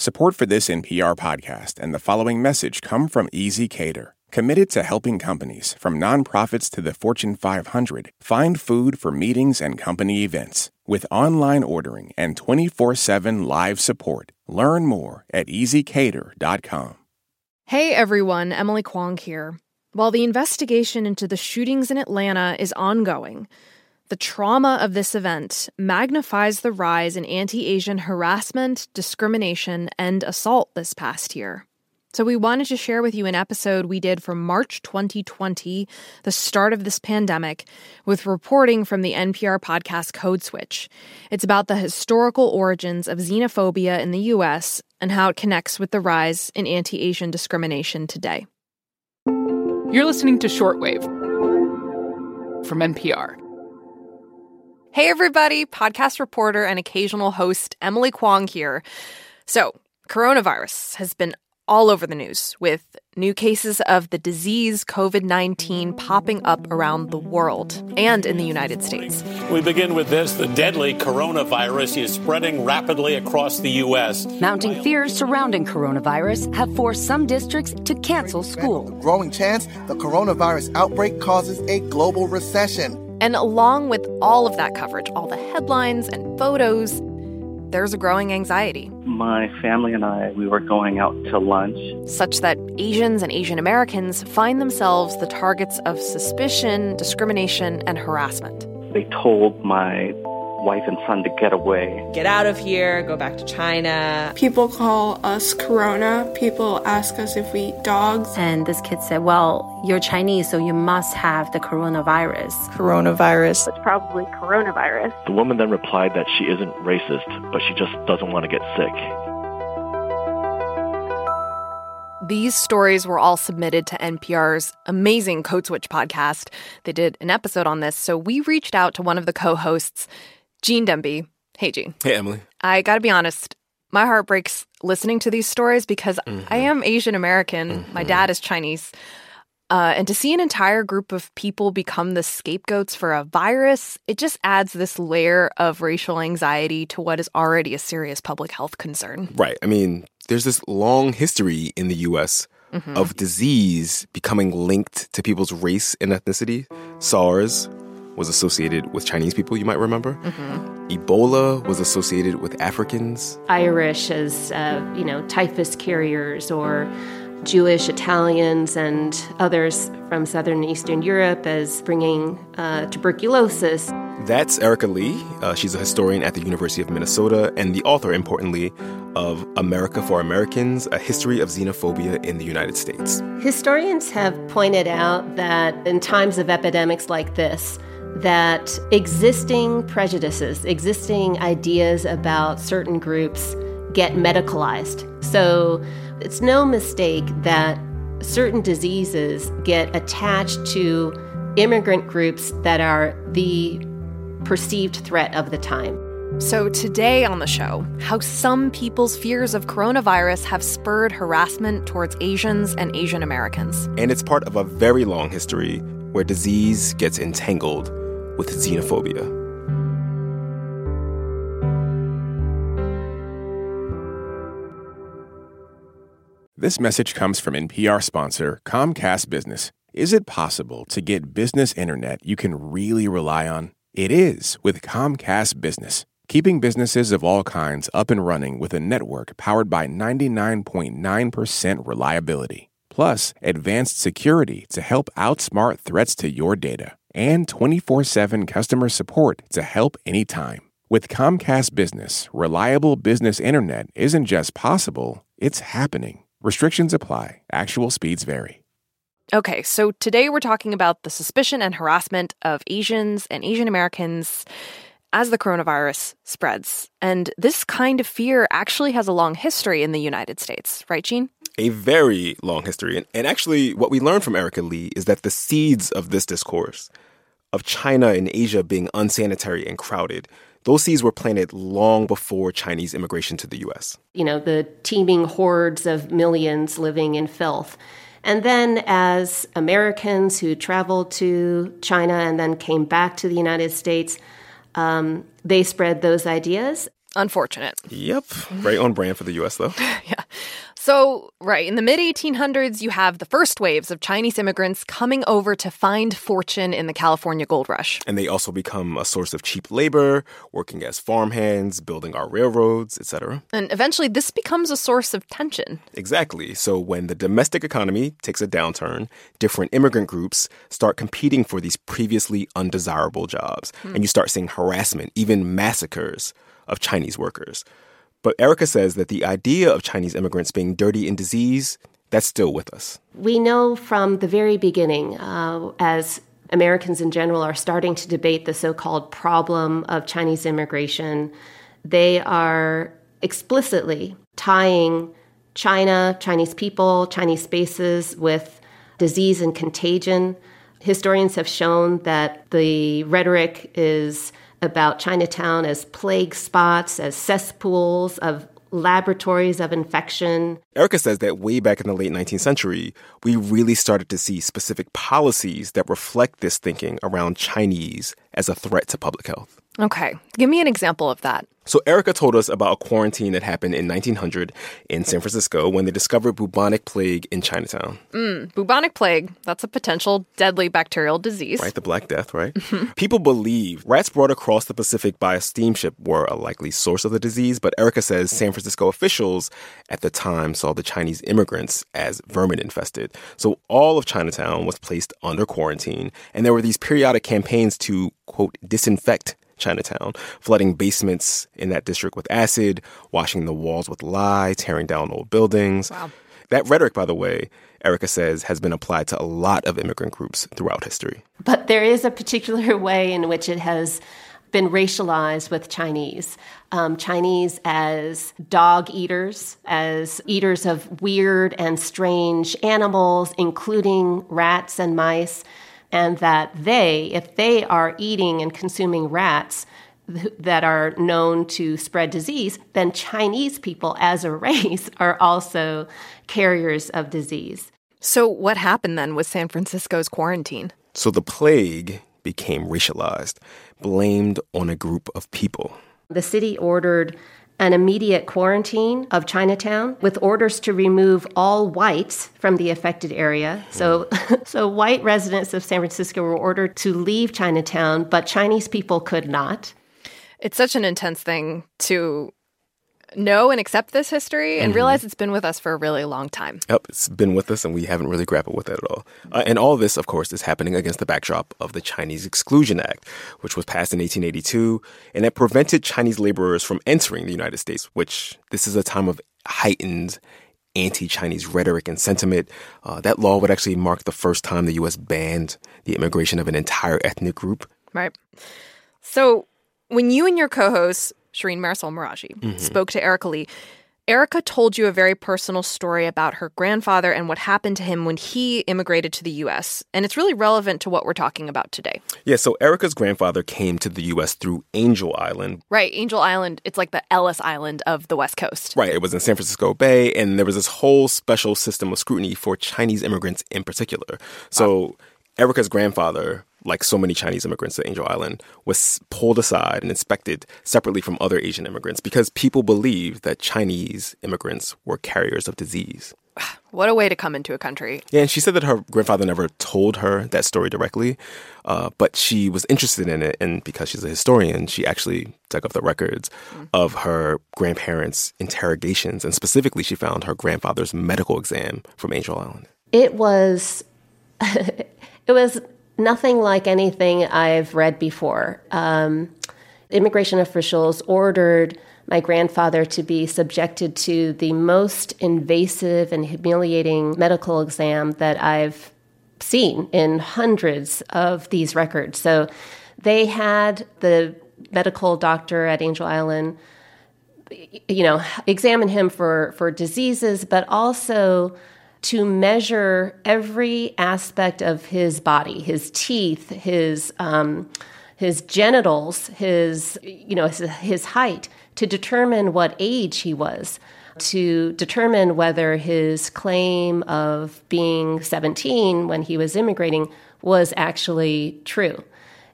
Support for this NPR podcast and the following message come from ezCater, committed to helping companies, from nonprofits to the Fortune 500, find food for meetings and company events. With online ordering and 24 7 live support, learn more at ezcater.com. Hey everyone, Emily Kwong here. While the investigation into the shootings in Atlanta is ongoing, the trauma of this event magnifies the rise in anti Asian harassment, discrimination, and assault this past year. So, we wanted to share with you an episode we did from March 2020, the start of this pandemic, with reporting from the NPR podcast Code Switch. It's about the historical origins of xenophobia in the US and how it connects with the rise in anti Asian discrimination today. You're listening to Shortwave from NPR. Hey, everybody, podcast reporter and occasional host Emily Kwong here. So, coronavirus has been all over the news with new cases of the disease COVID 19 popping up around the world and in the United States. We begin with this the deadly coronavirus is spreading rapidly across the U.S. Mounting fears surrounding coronavirus have forced some districts to cancel school. growing chance the coronavirus outbreak causes a global recession. And along with all of that coverage, all the headlines and photos, there's a growing anxiety. My family and I, we were going out to lunch. Such that Asians and Asian Americans find themselves the targets of suspicion, discrimination, and harassment. They told my wife and son to get away. Get out of here, go back to China. People call us Corona. People ask us if we eat dogs. And this kid said, Well, you're Chinese, so you must have the coronavirus. Coronavirus. It's probably coronavirus. The woman then replied that she isn't racist, but she just doesn't want to get sick. These stories were all submitted to NPR's amazing Code Switch podcast. They did an episode on this, so we reached out to one of the co hosts, Gene Demby. Hey, Gene. Hey, Emily. I gotta be honest, my heart breaks listening to these stories because Mm-hmm. I am Asian American. My dad is Chinese. Uh, and to see an entire group of people become the scapegoats for a virus, it just adds this layer of racial anxiety to what is already a serious public health concern. Right. I mean, there's this long history in the US Mhm. of disease becoming linked to people's race and ethnicity. SARS was associated with Chinese people, you might remember. Mm-hmm. Ebola was associated with Africans. Irish as, uh, you know, typhus carriers or Jewish, Italians, and others from Southern and Eastern Europe as bringing uh, tuberculosis. That's Erika Lee. Uh, she's a historian at the University of Minnesota and the author, importantly, of America for Americans A History of Xenophobia in the United States. Historians have pointed out that in times of epidemics like this, that existing prejudices, existing ideas about certain groups get medicalized. So it's no mistake that certain diseases get attached to immigrant groups that are the perceived threat of the time. So, today on the show, how some people's fears of coronavirus have spurred harassment towards Asians and Asian Americans. And it's part of a very long history where disease gets entangled with xenophobia. This message comes from NPR sponsor Comcast Business. Is it possible to get business internet you can really rely on? It is with Comcast Business, keeping businesses of all kinds up and running with a network powered by 99.9% reliability. Plus, advanced security to help outsmart threats to your data, and 24 7 customer support to help anytime. With Comcast Business, reliable business internet isn't just possible, it's happening. Restrictions apply, actual speeds vary. Okay, so today we're talking about the suspicion and harassment of Asians and Asian Americans as the coronavirus spreads. And this kind of fear actually has a long history in the United States, right, Gene? A very long history. And, and actually, what we learned from Erika Lee is that the seeds of this discourse, of China and Asia being unsanitary and crowded, those seeds were planted long before Chinese immigration to the US. You know, the teeming hordes of millions living in filth. And then, as Americans who traveled to China and then came back to the United States, um, they spread those ideas. Unfortunate. Yep. Right on brand for the US, though. yeah. So, right, in the mid 1800s, you have the first waves of Chinese immigrants coming over to find fortune in the California gold rush. And they also become a source of cheap labor, working as farmhands, building our railroads, etc. And eventually, this becomes a source of tension. Exactly. So, when the domestic economy takes a downturn, different immigrant groups start competing for these previously undesirable jobs. Hmm. And you start seeing harassment, even massacres of Chinese workers. But Erika says that the idea of Chinese immigrants being dirty and disease, that's still with us. We know from the very beginning, uh, as Americans in general are starting to debate the so called problem of Chinese immigration, they are explicitly tying China, Chinese people, Chinese spaces with disease and contagion. Historians have shown that the rhetoric is about Chinatown as plague spots, as cesspools of laboratories of infection. Erika says that way back in the late 19th century, we really started to see specific policies that reflect this thinking around Chinese as a threat to public health. Okay. Give me an example of that. So, Erika told us about a quarantine that happened in 1900 in San Francisco when they discovered bubonic plague in Chinatown. Mm, bubonic plague, that's a potential deadly bacterial disease. Right, the Black Death, right? People believe rats brought across the Pacific by a steamship were a likely source of the disease, but Erika says San Francisco officials at the time saw the Chinese immigrants as vermin infested. So, all of Chinatown was placed under quarantine, and there were these periodic campaigns to, quote, disinfect Chinatown, flooding basements in that district with acid, washing the walls with lye, tearing down old buildings. Wow. That rhetoric, by the way, Erika says, has been applied to a lot of immigrant groups throughout history. But there is a particular way in which it has been racialized with Chinese. Um, Chinese as dog eaters, as eaters of weird and strange animals, including rats and mice and that they, if they are eating and consuming rats that are known to spread disease, then Chinese people as a race are also carriers of disease. So, what happened then with San Francisco's quarantine? So, the plague became racialized, blamed on a group of people. The city ordered an immediate quarantine of Chinatown with orders to remove all whites from the affected area. So, so white residents of San Francisco were ordered to leave Chinatown, but Chinese people could not. It's such an intense thing to know and accept this history and mm-hmm. realize it's been with us for a really long time. Yep, it's been with us and we haven't really grappled with it at all. Uh, and all this, of course, is happening against the backdrop of the Chinese Exclusion Act, which was passed in 1882 and that prevented Chinese laborers from entering the United States, which this is a time of heightened anti-Chinese rhetoric and sentiment. Uh, that law would actually mark the first time the U.S. banned the immigration of an entire ethnic group. Right. So when you and your co-hosts Shireen Marisol Meraji, mm-hmm. spoke to Erika Lee. Erika told you a very personal story about her grandfather and what happened to him when he immigrated to the US. And it's really relevant to what we're talking about today. Yeah, so Erika's grandfather came to the US through Angel Island. Right, Angel Island, it's like the Ellis Island of the West Coast. Right, it was in San Francisco Bay, and there was this whole special system of scrutiny for Chinese immigrants in particular. So wow. Erika's grandfather like so many Chinese immigrants to Angel Island, was pulled aside and inspected separately from other Asian immigrants because people believed that Chinese immigrants were carriers of disease. What a way to come into a country. Yeah, and she said that her grandfather never told her that story directly, uh, but she was interested in it. And because she's a historian, she actually dug up the records mm. of her grandparents' interrogations. And specifically, she found her grandfather's medical exam from Angel Island. It was. it was nothing like anything I've read before. Um, immigration officials ordered my grandfather to be subjected to the most invasive and humiliating medical exam that I've seen in hundreds of these records. So they had the medical doctor at Angel Island you know examine him for for diseases but also to measure every aspect of his body, his teeth, his um, his genitals, his you know his, his height, to determine what age he was, to determine whether his claim of being 17 when he was immigrating was actually true.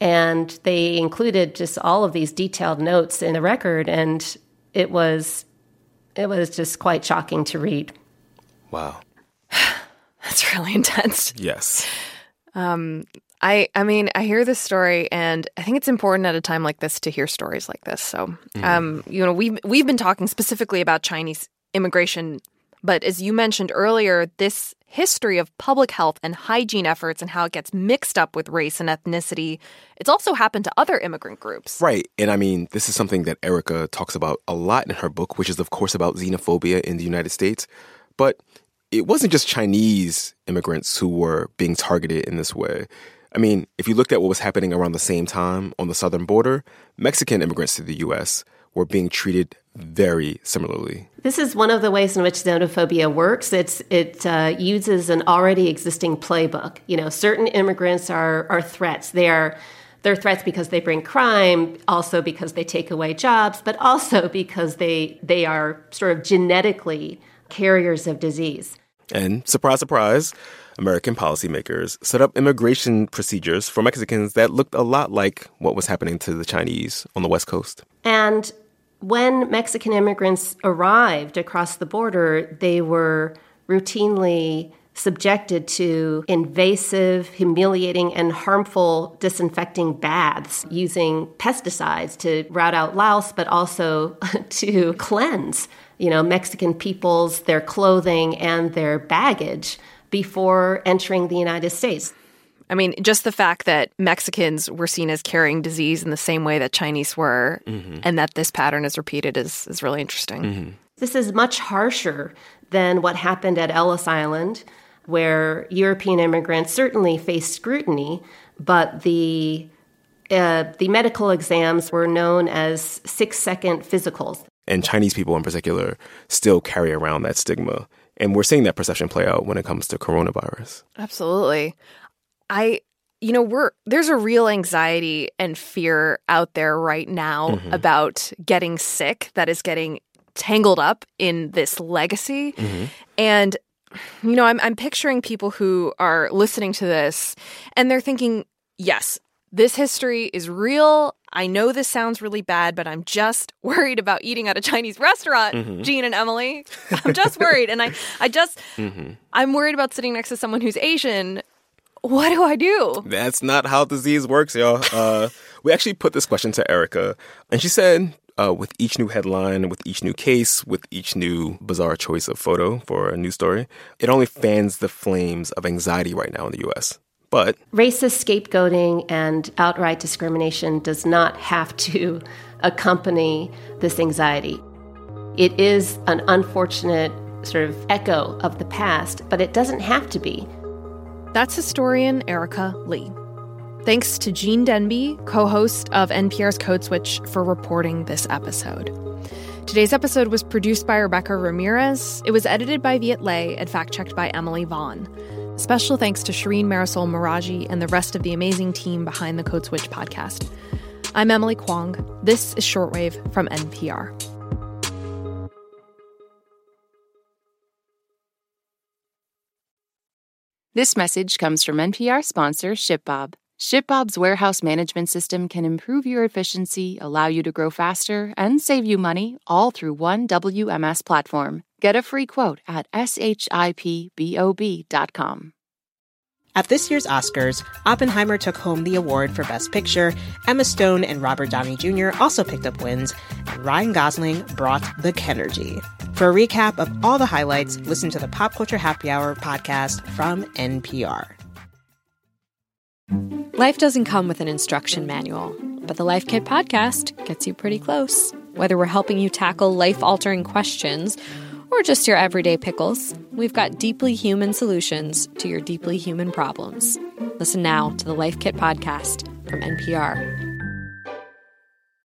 And they included just all of these detailed notes in the record, and it was it was just quite shocking to read. Wow. That's really intense. Yes. Um, I I mean, I hear this story, and I think it's important at a time like this to hear stories like this. So, um, you know, we've we've been talking specifically about Chinese immigration, but as you mentioned earlier, this history of public health and hygiene efforts and how it gets mixed up with race and ethnicity. It's also happened to other immigrant groups. Right. And I mean, this is something that Erika talks about a lot in her book, which is, of course, about xenophobia in the United States. But it wasn't just Chinese immigrants who were being targeted in this way. I mean, if you looked at what was happening around the same time on the southern border, Mexican immigrants to the US were being treated very similarly. This is one of the ways in which xenophobia works. It's, it uh, uses an already existing playbook. You know, certain immigrants are, are threats. They are they're threats because they bring crime, also because they take away jobs, but also because they they are sort of genetically carriers of disease. And surprise, surprise, American policymakers set up immigration procedures for Mexicans that looked a lot like what was happening to the Chinese on the West Coast. And when Mexican immigrants arrived across the border, they were routinely subjected to invasive, humiliating, and harmful disinfecting baths using pesticides to rout out louse, but also to cleanse, you know, Mexican peoples, their clothing, and their baggage before entering the United States. I mean, just the fact that Mexicans were seen as carrying disease in the same way that Chinese were, mm-hmm. and that this pattern is repeated is, is really interesting. Mm-hmm. This is much harsher than what happened at Ellis Island, where European immigrants certainly faced scrutiny, but the uh, the medical exams were known as six second physicals. And Chinese people in particular still carry around that stigma. And we're seeing that perception play out when it comes to coronavirus. Absolutely. I you know, we're there's a real anxiety and fear out there right now mm-hmm. about getting sick that is getting tangled up in this legacy. Mm-hmm. And you know, I'm I'm picturing people who are listening to this and they're thinking, "Yes, this history is real. I know this sounds really bad, but I'm just worried about eating at a Chinese restaurant, mm-hmm. Gene and Emily. I'm just worried. And I, I just, mm-hmm. I'm worried about sitting next to someone who's Asian what do I do? That's not how disease works, y'all. Uh, we actually put this question to Erika, and she said, uh, with each new headline, with each new case, with each new bizarre choice of photo for a news story, it only fans the flames of anxiety right now in the US. But racist scapegoating and outright discrimination does not have to accompany this anxiety. It is an unfortunate sort of echo of the past, but it doesn't have to be. That's historian Erika Lee. Thanks to Gene Demby, co host of NPR's Code Switch, for reporting this episode. Today's episode was produced by Rebecca Ramirez. It was edited by Viet Le and fact checked by Emily Vaughn. Special thanks to Shireen Marisol Meraji and the rest of the amazing team behind the Code Switch podcast. I'm Emily Kwong. This is Shortwave from NPR. This message comes from NPR sponsor ShipBob. ShipBob's warehouse management system can improve your efficiency, allow you to grow faster, and save you money all through one WMS platform. Get a free quote at shipbob.com. At this year's Oscars, Oppenheimer took home the award for Best Picture. Emma Stone and Robert Downey Jr. also picked up wins, and Ryan Gosling brought the Kenergy. For a recap of all the highlights, listen to the Pop Culture Happy Hour podcast from NPR. Life doesn't come with an instruction manual, but the Life Kit podcast gets you pretty close. Whether we're helping you tackle life altering questions or just your everyday pickles, we've got deeply human solutions to your deeply human problems. Listen now to the Life Kit podcast from NPR.